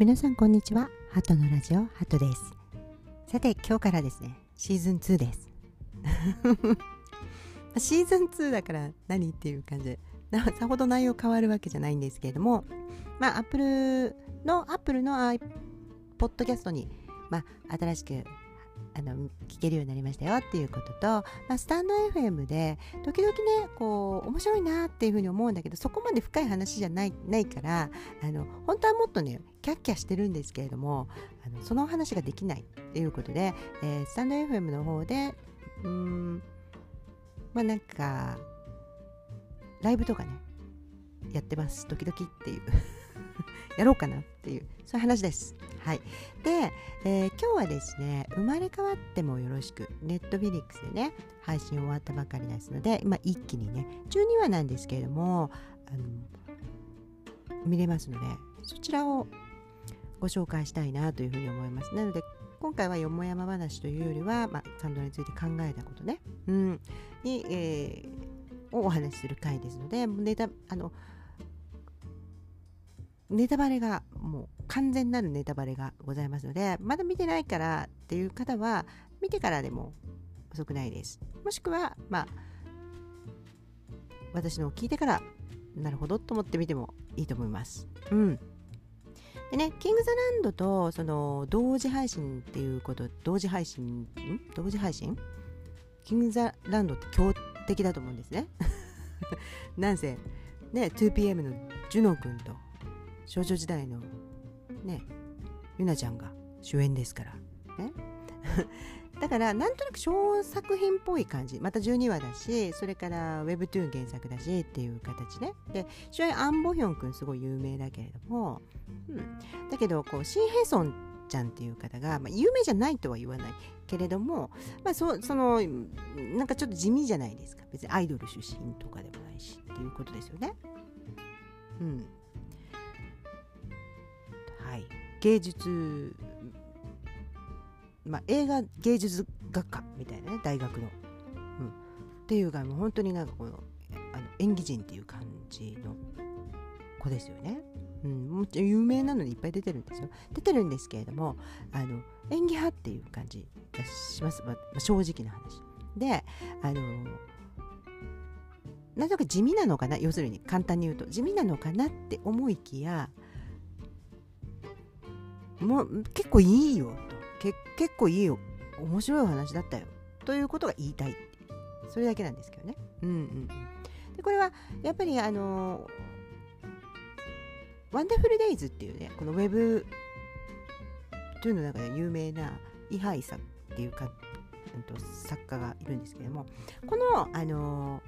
皆さんこんにちは。ハトのラジオハトです。さて今日からですねシーズン2です。シーズン2 だから何っていう感じ。でさほど内容変わるわけじゃないんですけれどもまあアップルのアップルのポッドキャストにまあ新しくあの聞けるようになりましたよっていうことと、まあ、スタンド FM で時々ねこう面白いなっていうふうに思うんだけどそこまで深い話じゃないないからあの本当はもっとねキャッキャしてるんですけれどもあのその話ができないっていうことで、えー、スタンド FM の方でうんまあなんかライブとかねやってます。時々っていう。やろうかなっていうそういう話です。はい、で、えー、今日はですね生まれ変わってもよろしくネットフィリックスでね配信終わったばかりですので、ま、一気にね12話なんですけれどもあの見れますのでそちらをご紹介したいなというふうに思います。なので今回はよもやま話というよりは、まあ、感動について考えたことね、うん、に、えー、をお話しする回ですのでネタあのネタバレがもう完全なるネタバレがございますのでまだ見てないからっていう方は見てからでも遅くないです。もしくはまあ私のを聞いてからなるほどと思ってみてもいいと思います。うん。でね、キングズランドとその同時配信っていうこと、同時配信、ん？同時配信？キングズランドって強敵だと思うんですね。なんせ、ね、2PM のジュノ君と少女時代のねゆなちゃんが主演ですから。ね。だからなんとなく小作品っぽい感じ。また12話だしそれから Webtoon 原作だしっていう形ね。で主演アン・ボヒョン君すごい有名だけれども、うん、だけどこうシン・ヘソンちゃんっていう方が、まあ、有名じゃないとは言わない。けれども、まあ、そそのなんかちょっと地味じゃないですか。別にアイドル出身とかでもないしっていうことですよね。うん。芸術、まあ、映画芸術学科みたいなね大学の、うん、っていうかもう本当になんかこのあの演技人っていう感じの子ですよね。うん、もちろん有名なのにいっぱい出てるんですよ。出てるんですけれどもあの演技派っていう感じがします、まあ、正直な話。であのなんとなく地味なのかな？要するに簡単に言うと地味なのかなって思いきやもう結構いいよと。結構いいよ面白い話だったよ。ということが言いたい。それだけなんですけどね。うんうん、でこれはやっぱりあのワンダフルデイズっていうねこのウェブというの中で有名なイハイさんっていうか、うんと、作家がいるんですけどもこのあの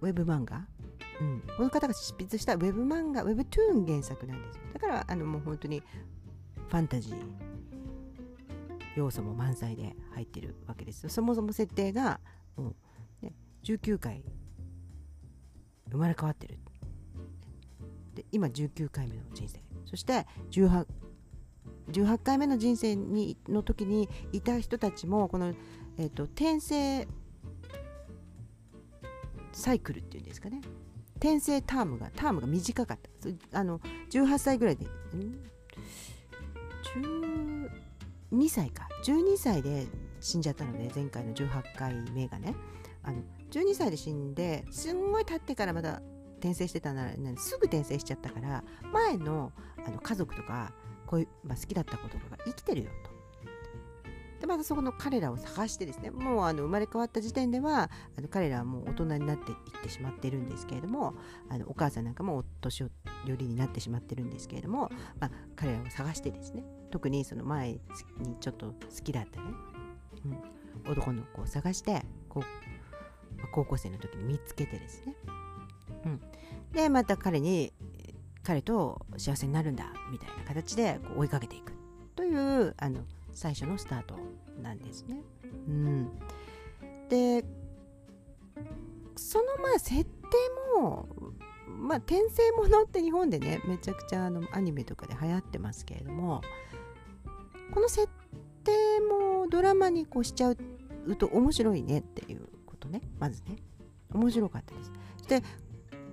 ウェブ漫画うん、この方が執筆したウェブ漫画ウェブトゥーン原作なんですよ。だからあのもう本当にファンタジー要素も満載で入ってるわけですそもそも設定が、うん。ね、19回生まれ変わってる。で今19回目の人生。そして 18, 18回目の人生にの時にいた人たちもこの、えーと転生サイクルっていうんですかね。転生タームがタームが短かった。あの18歳ぐらいで。12歳か。12歳で死んじゃったので前回の18回目がね。あの12歳で死んですんごい経ってからまた転生してたならすぐ転生しちゃったから前のあの家族とかこういう、まあ、好きだった子とかが生きてるよと。またそこの彼らを探してですねもうあの生まれ変わった時点ではあの彼らはもう大人になっていってしまってるんですけれどもあのお母さんなんかもお年寄りになってしまってるんですけれども、まあ、彼らを探してですね特にその前にちょっと好きだったね、うん、男の子を探してこう、まあ、高校生の時に見つけてですね、うん、でまた彼に彼と幸せになるんだみたいな形でこう追いかけていくというあの最初のスタートなんですね。うん、でそのまあ設定もまあ転生ものって日本でねめちゃくちゃあのアニメとかで流行ってますけれどもこの設定もドラマにこうしちゃうと面白いねっていうことねまずね面白かったです。で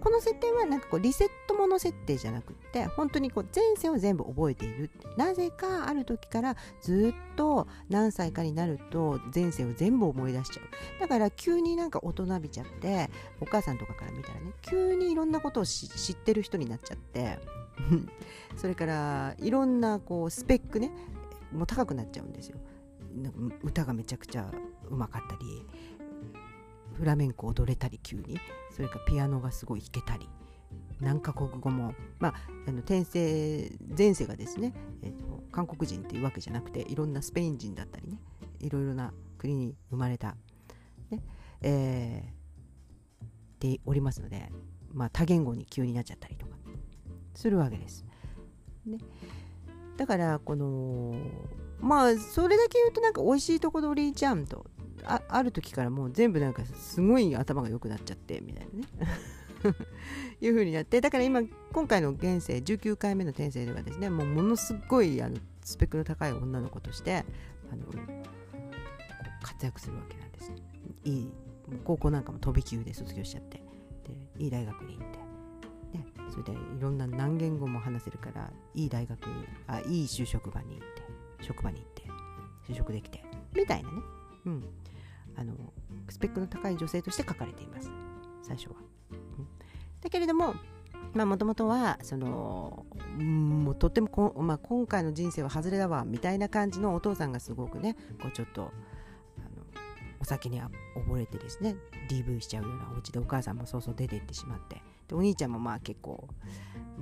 この設定はなんかこうリセットもの設定じゃなくって本当にこう前世を全部覚えているなぜかある時からずっと何歳かになると前世を全部思い出しちゃう。だから急になんか大人びちゃってお母さんとかから見たらね急にいろんなことを知ってる人になっちゃって それからいろんなこうスペックねもう高くなっちゃうんですよ。歌がめちゃくちゃうまかったりフラメンコ踊れたり急に。それからピアノがすごい弾けたり。何カ国語も、まあ、あの転生前世がですね、えーと、韓国人っていうわけじゃなくていろんなスペイン人だったりねいろいろな国に生まれた、ねえー、でおりますので、まあ、多言語に急になっちゃったりとか。するわけです。ね、だからこのまあそれだけ言うとなんか美味しいとこ取りちゃんとあある時からもう全部なんかすごい頭が良くなっちゃってみたいなね。いう風になってだから今今回の現世19回目の転生ではですねもうものすごいあのスペックの高い女の子としてあの活躍するわけなんです。いい高校なんかも飛び級で卒業しちゃってでいい大学に行って、ね、それでいろんな何言語も話せるからいい大学あいい就職場に行って職場に行って就職できてみたいなね、うん、あのスペックの高い女性として書かれています最初は。うん、だけれどももともとはそのもうとってもこ、まあ、今回の人生は外れだわみたいな感じのお父さんがすごくねこうちょっとあのお酒に溺れてですね DV しちゃうようなお家でお母さんもそうそう出ていってしまってでお兄ちゃんもまあ結構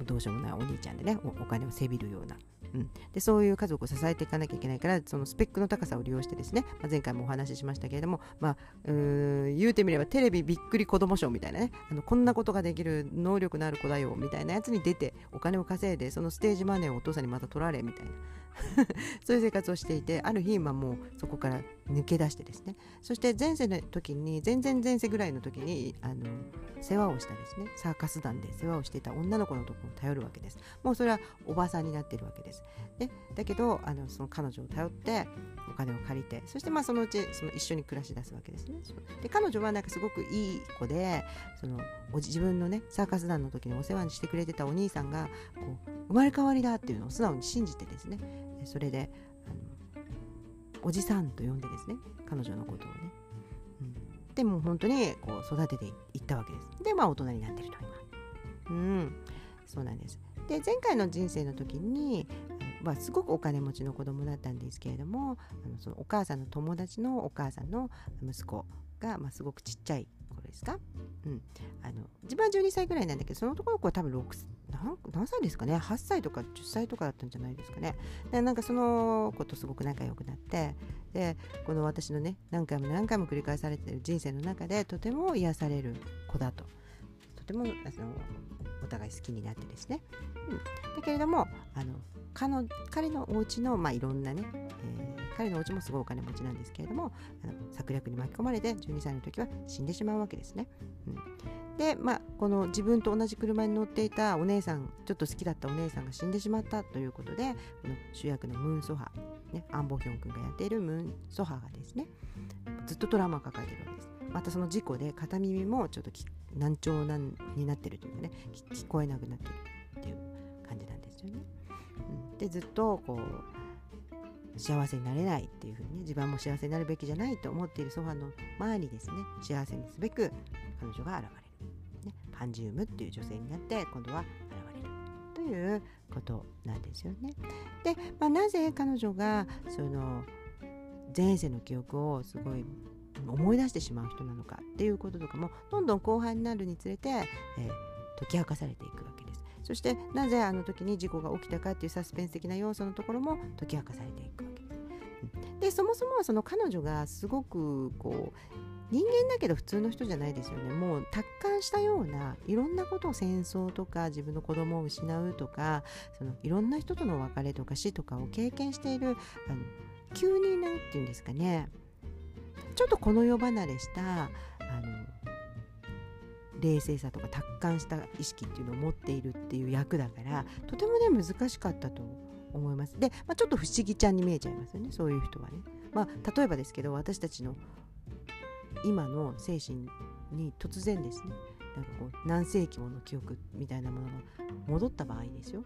どうしようもないお兄ちゃんでねお金をせびるようなうん、でそういう家族を支えていかなきゃいけないからそのスペックの高さを利用してですね、まあ、前回もお話ししましたけれども、まあ、うん言うてみればテレビびっくり子供賞みたいなねあのこんなことができる能力のある子だよみたいなやつに出てお金を稼いでそのステージマネーをお父さんにまた取られみたいな。そういう生活をしていてある日、まあ、もうそこから抜け出してですね。そして前世の時に全然前世ぐらいの時にあの世話をしたですね。サーカス団で世話をしていた女の子のところを頼るわけです。もうそれはおばさんになってるわけです。でだけどあのその彼女を頼ってお金を借りてそしてまあそのうちその一緒に暮らし出すわけですね。で彼女はなんかすごくいい子でそのお自分のねサーカス団の時にお世話にしてくれてたお兄さんがこう生まれ変わりだっていうのを素直に信じてですね。それであのおじさんと呼んでですね彼女のことをね、うん、でも本当にこう育てていったわけです。でまあ大人になってると今。うん。そうなんです。で前回の人生の時にまあ、すごくお金持ちの子供だったんですけれどもあのそのお母さんの友達のお母さんの息子が、まあ、すごくちっちゃい頃ですか、うん、あの自分は12歳ぐらいなんだけどその男の子は多分6何歳ですかね？8歳とか10歳とかだったんじゃないですかね。でなんかその子とすごく仲良くなってでこの私のね何回も何回も繰り返されてる人生の中でとても癒される子だと。とてもあのお互い好きになってですね、うん、だけれどもあの彼の彼のお家のまあいろんなね、えー、彼のお家もすごいお金持ちなんですけれどもあの策略に巻き込まれて12歳の時は死んでしまうわけですね、うん、でまあこの自分と同じ車に乗っていたお姉さんちょっと好きだったお姉さんが死んでしまったということでこの主役のムーン・ソハ、ね、アン・ボヒョン君がやっているムーン・ソハがですねずっとトラウマを抱えているわけです。またその事故で片耳もちょっと難聴なんになってるというかね聞こえなくなってるっていう感じなんですよね。うん、でずっとこう幸せになれないっていうふうにね自分も幸せになるべきじゃないと思っているソファの前にですね幸せにすべく彼女が現れる、ね、パンジウムっていう女性になって今度は現れるということなんですよね。で、まあ、なぜ彼女がその前世の記憶をすごい思い出してしまう人なのかっていうこととかもどんどん後半になるにつれて、えー、解き明かされていくわけです。そしてなぜあの時に事故が起きたかっていうサスペンス的な要素のところも解き明かされていくわけです。でそもそもはその彼女がすごくこう人間だけど普通の人じゃないですよねもう達観したようないろんなことを戦争とか自分の子供を失うとかそのいろんな人との別れとか死とかを経験しているあの急に何て言うんですかねちょっとこの世離れしたあの冷静さとか達観した意識っていうのを持っているっていう役だからとてもね難しかったと思います。で、まあ、ちょっと不思議ちゃんに見えちゃいますよねそういう人はね。まあ、例えばですけど私たちの今の精神に突然ですねなんかこう何世紀もの記憶みたいなものが戻った場合ですよ。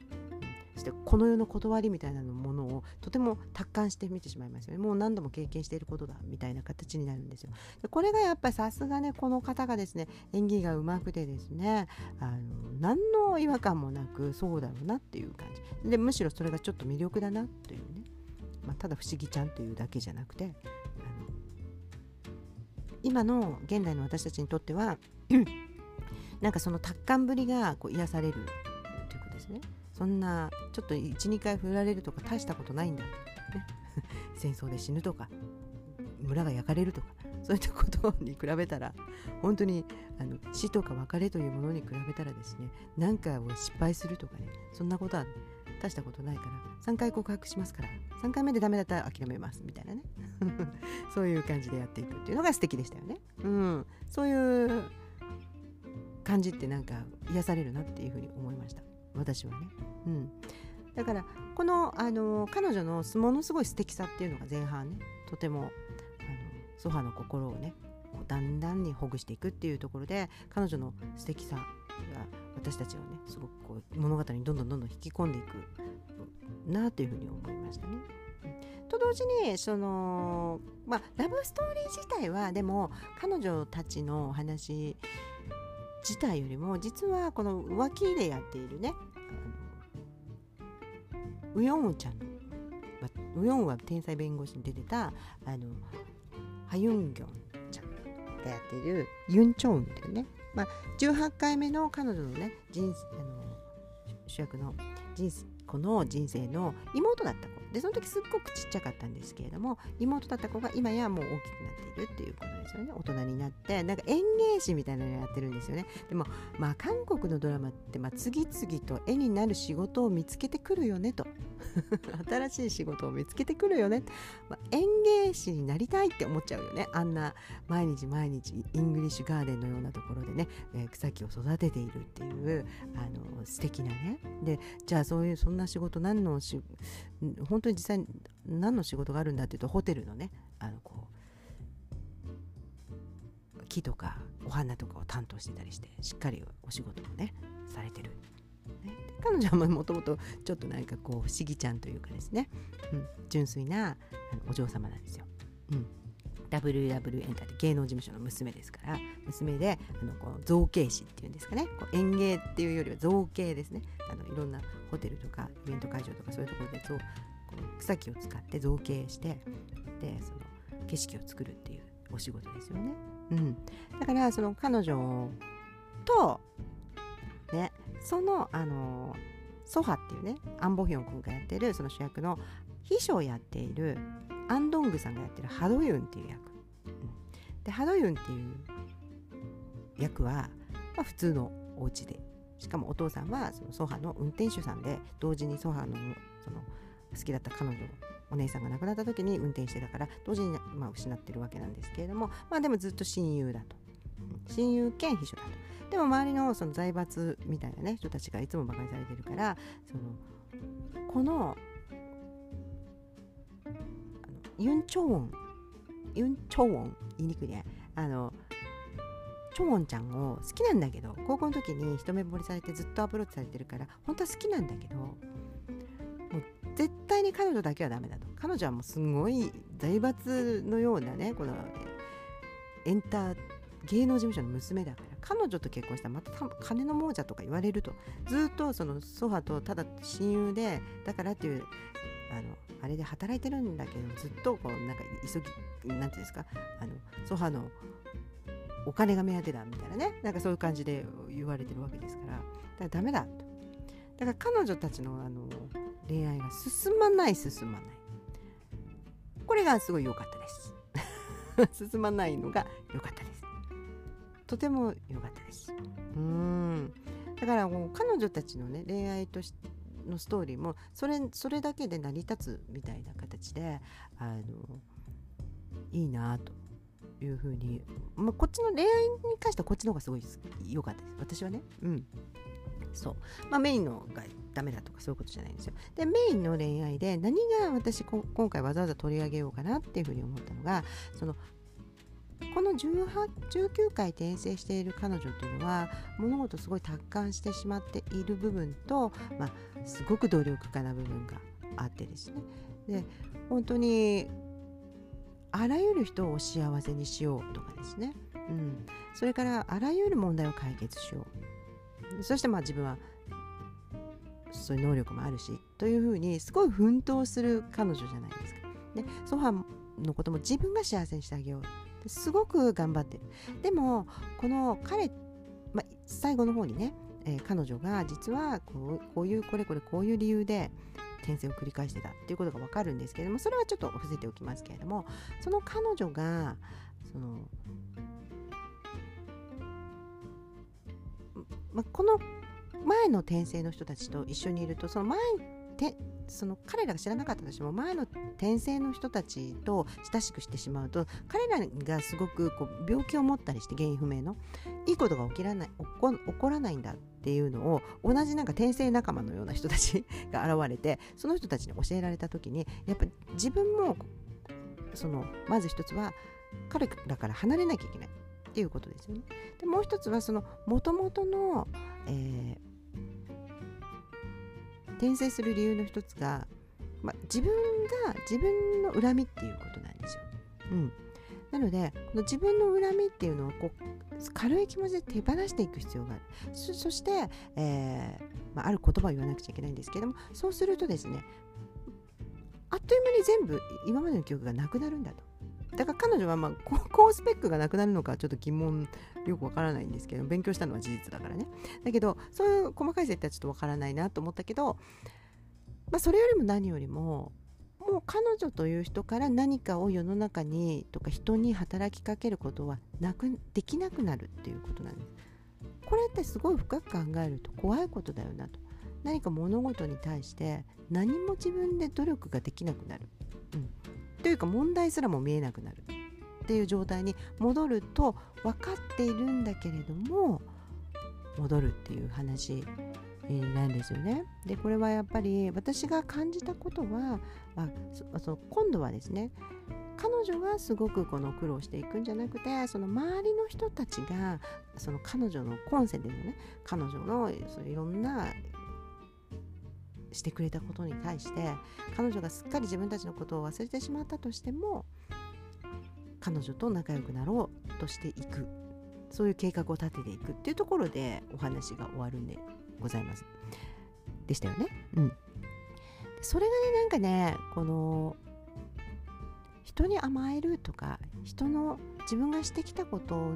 してこの世の断りみたいなものをとても達観して見てしまいますよね。もう何度も経験していることだみたいな形になるんですよ。でこれがやっぱりさすがねこの方がですね演技がうまくてですねあの何の違和感もなくそうだろうなっていう感じ。でむしろそれがちょっと魅力だなというね、まあ、ただ不思議ちゃんというだけじゃなくてあの今の現代の私たちにとってはなんかその達観ぶりがこう癒されるということですね。そんなちょっと12回振られるとか大したことないんだ、ね、戦争で死ぬとか村が焼かれるとか そういったことに比べたら本当にあの死とか別れというものに比べたらですね何かを失敗するとかねそんなことは大したことないから3回告白しますから3回目でダメだったら諦めますみたいなね そういう感じでやっていくっていうのが素敵でしたよね。うん、そういう感じってなんか癒されるなっていうふうに思いました。私はね。うん、だからこのあの彼女のものすごい素敵さっていうのが前半ねとてもあのソファの心をねだんだんにほぐしていくっていうところで彼女の素敵さが私たちをねすごくこう物語にどんどんどんどん引き込んでいくなというふうに思いましたね。と同時にその、まあ、ラブストーリー自体はでも彼女たちのお話自体よりも実はこの脇でやっているねウヨンウちゃんウヨンは天才弁護士に出てたあのハユンギョンちゃんがやっているユン・チョウンっていうね、まあ、18回目の彼女のね人あの主役の人この人生の妹だった子でその時すっごくちっちゃかったんですけれども妹だった子が今やもう大きくなっているっていうことですよね。大人になってなんか園芸師みたいなのやってるんですよね。でもまあ韓国のドラマってまあ次々と絵になる仕事を見つけてくるよねと。新しい仕事を見つけてくるよね、まあ、園芸師になりたいって思っちゃうよね。あんな毎日毎日イングリッシュガーデンのようなところでね、えー、草木を育てているっていうあの素敵なね。でじゃあそういうそんな仕事何のし本当に実際何の仕事があるんだっていうとホテルのねあのこう木とかお花とかを担当してたりしてしっかりお仕事もねされてる、彼女はもともとちょっとなんかこう不思議ちゃんというかですね、うん、純粋なお嬢様なんですよ。うん。WW エンターで芸能事務所の娘ですから娘であのこう造形師っていうんですかね。こう園芸っていうよりは造形ですね。あのいろんなホテルとかイベント会場とかそういうところで造草木を使って造形してでその景色を作るっていうお仕事ですよね。うん、だからその彼女とねそのあのソハっていうねアン・ボヒョン君がやってるその主役の秘書をやっているアンドングさんがやってるハドユンっていう役、うん、でハドユンっていう役は、まあ、普通のお家で。しかもお父さんはそのソハの運転手さんで同時にソハのその好きだった彼女お姉さんが亡くなった時に運転してたから同時に、まあ、失ってるわけなんですけれどもまあでもずっと親友だと。親友兼秘書だと。でも周りのその財閥みたいなね人たちがいつも馬鹿にされてるからそのこのユン・チョウォンユン・チョウォン言いにくいね。あのチョウォンちゃんを好きなんだけど高校の時に一目惚れされてずっとアプローチされてるから本当は好きなんだけどもう絶対に彼女だけはダメだと。彼女はもうすごい財閥のようなねこのエンター芸能事務所の娘だから。彼女と結婚したらまた金の亡者とか言われると。ずっとそのソファとただ親友でだからっていうあのあれで働いてるんだけどずっとこうなんか急ぎなんていうんですかあのソファのお金が目当てだみたいなね。なんかそういう感じで言われてるわけですから。だからダメだと。だから彼女たちのあの恋愛が進まない進まない。これがすごい良かったです。進まないのがとても良かったです。うん。だからもう彼女たちのね恋愛としてのストーリーもそれそれだけで成り立つみたいな形であのいいなというふうに、まあ、こっちの恋愛に関してはこっちの方がすごい良かったです。私はね。うん。そう。まあメインのがダメだとかそういうことじゃないんですよ。でメインの恋愛で何が私今回わざわざ取り上げようかなっていうふうに思ったのがそのこの19回転生している彼女というのは物事すごい達観してしまっている部分と、まあ、すごく努力家な部分があってですね。で本当にあらゆる人を幸せにしようとかですね、うん、それからあらゆる問題を解決しよう。そしてまあ自分はそういう能力もあるしというふうにすごい奮闘する彼女じゃないですか。でソファのことも自分が幸せにしてあげよう。すごく頑張ってる。でもこの彼、ま、最後の方にね、えー、彼女が実はこうこういうこれこれこういう理由で転生を繰り返してたっていうことが分かるんですけれどもそれはちょっと伏せておきますけれどもその彼女がその、ま、この前の転生の人たちと一緒にいるとその前てその彼らが知らなかったとしても前の転生の人たちと親しくしてしまうと彼らがすごくこう病気を持ったりして原因不明のいいことが起きらない起こ起こらないんだっていうのを同じなんか転生仲間のような人たち が現れてその人たちに教えられた時にやっぱ自分もそのまず一つは彼らから離れなきゃいけないっていうことですよね。でもう一つはその元々の、えー転生する理由の一つが、ま、自分が自分の恨みっていうことなんですよ。うん、なのでこの自分の恨みっていうのをこう軽い気持ちで手放していく必要がある。そそして、えーまあ、ある言葉を言わなくちゃいけないんですけどもそうするとですねあっという間に全部今までの記憶がなくなるんだと。だから彼女は、まあ、高 スペックがなくなるのかちょっと疑問よくわからないんですけど勉強したのは事実だからね。だけどそういう細かい設定はちょっとわからないなと思ったけど、まあ、それよりも何よりももう彼女という人から何かを世の中にとか人に働きかけることはなくできなくなるっていうことなんです。これってすごい深く考えると怖いことだよなと。何か物事に対して何も自分で努力ができなくなる、うん、というか問題すらも見えなくなるっていう状態に戻ると分かっているんだけれども戻るっていう話なんですよね。でこれはやっぱり私が感じたことはあそ今度はですね彼女がすごくこの苦労していくんじゃなくてその周りの人たちがその彼女の今世でのね彼女のそいろんなしてくれたことに対して彼女がすっかり自分たちのことを忘れてしまったとしても彼女と仲良くなろうとしていくそういう計画を立てていくっていうところでお話が終わるんでございます。でしたよね？うん。それがねなんかねこの人に甘えるとか人の自分がしてきたこと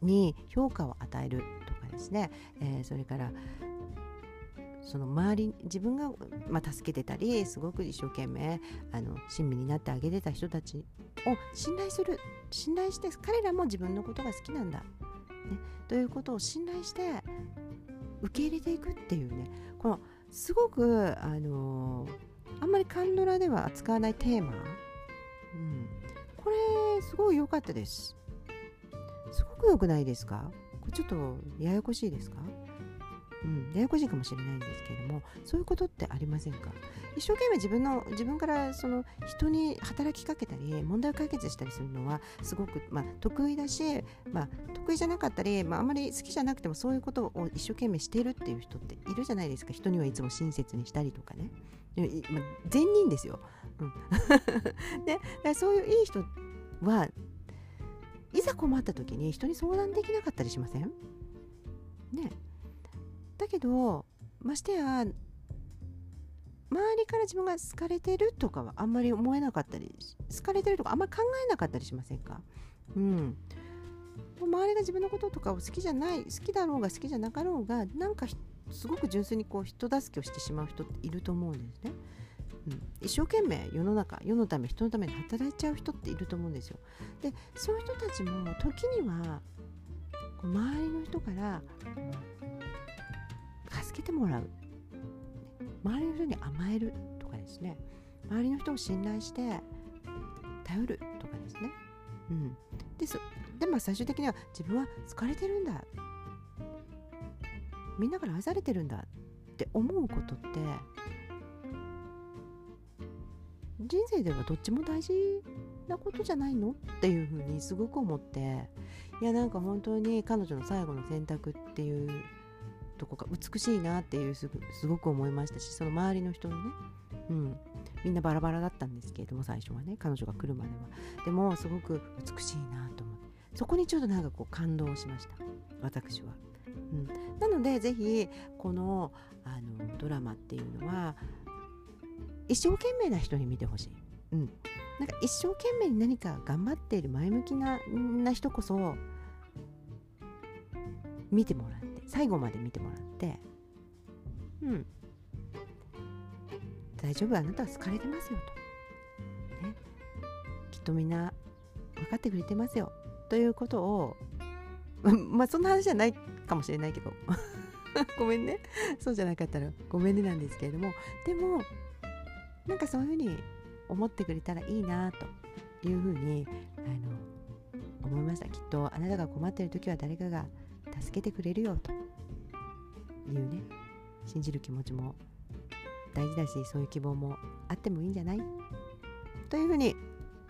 に評価を与えるとかですね、えー、それからその周り自分が、まあ、助けてたりすごく一生懸命あの親身になってあげてた人たちを信頼する信頼して彼らも自分のことが好きなんだ、ね、ということを信頼して受け入れていくっていうね。このすごくあのあんまりカンドラでは扱わないテーマ、うん、これすごい良かったです。すごく良くないですか？これちょっとややこしいですか？うん、ややこしいかもしれないんですけれどもそういうことってありませんか？一生懸命自分の自分からその人に働きかけたり問題を解決したりするのはすごく、まあ、得意だし、まあ、得意じゃなかったり、まあ、あまり好きじゃなくてもそういうことを一生懸命しているっていう人っているじゃないですか。人にはいつも親切にしたりとかね、まあ、善人ですよ、うん、でそういういい人はいざ困った時に人に相談できなかったりしません？ね。だけどましてや周りから自分が好かれてるとかはあんまり思えなかったり好かれてるとかあんまり考えなかったりしませんか？うん周りが自分のこととかを好きじゃない好きだろうが好きじゃなかろうがなんかすごく純粋にこう人助けをしてしまう人っていると思うんですね。うん、一生懸命世の中世のため人のために働いちゃう人っていると思うんですよ。でそういう人たちも時には周りの人から助けてもらう。周りの人に甘えるとかですね。周りの人を信頼して頼るとかですね。うん。です。でまあ最終的には自分は疲れてるんだ。みんなから愛されてるんだって思うことって人生ではどっちも大事なことじゃないのっていうふうにすごく思っていやなんか本当に彼女の最後の選択っていうとこが美しいなっていうすごく思いましたしその周りの人のね、うん、みんなバラバラだったんですけれども最初はね彼女が来るまでは。でもすごく美しいなと思って。そこにちょっとなんかこう感動しました。私は。うん、なのでぜひこのあのドラマっていうのは一生懸命な人に見てほしい。うん、なんか一生懸命に何か頑張っている前向きなな人こそ見てもらって最後まで見てもらってうん。大丈夫あなたは好かれてますよと、ね、きっとみんな分かってくれてますよ。ということを まあそんな話じゃないかもしれないけど。ごめんね。そうじゃなかったらごめんねなんですけれども。でもなんかそういうふうに思ってくれたらいいなというふうにあの思いました。きっとあなたが困ってる時は誰かが助けてくれるよと。いうね。信じる気持ちも大事だしそういう希望もあってもいいんじゃない？というふうに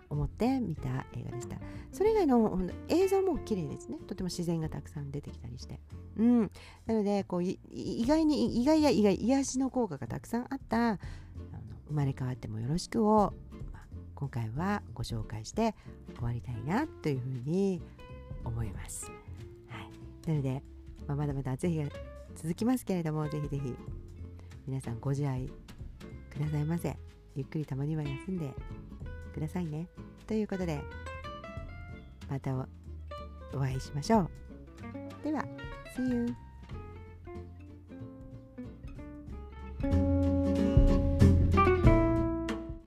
思って見た映画でした。それ以外の映像も綺麗ですね。とても自然がたくさん出てきたりして。うん。なのでこう意外に意外や意外癒しの効果がたくさんあったあの生まれ変わってもよろしくを、まあ、今回はご紹介して終わりたいなというふうに思います、なので、まあ、まだまだ是非続きますけれどもぜひぜひ皆さんご自愛くださいませ。ゆっくりたまには休んでくださいね。ということでまたお会いしましょう。では See you!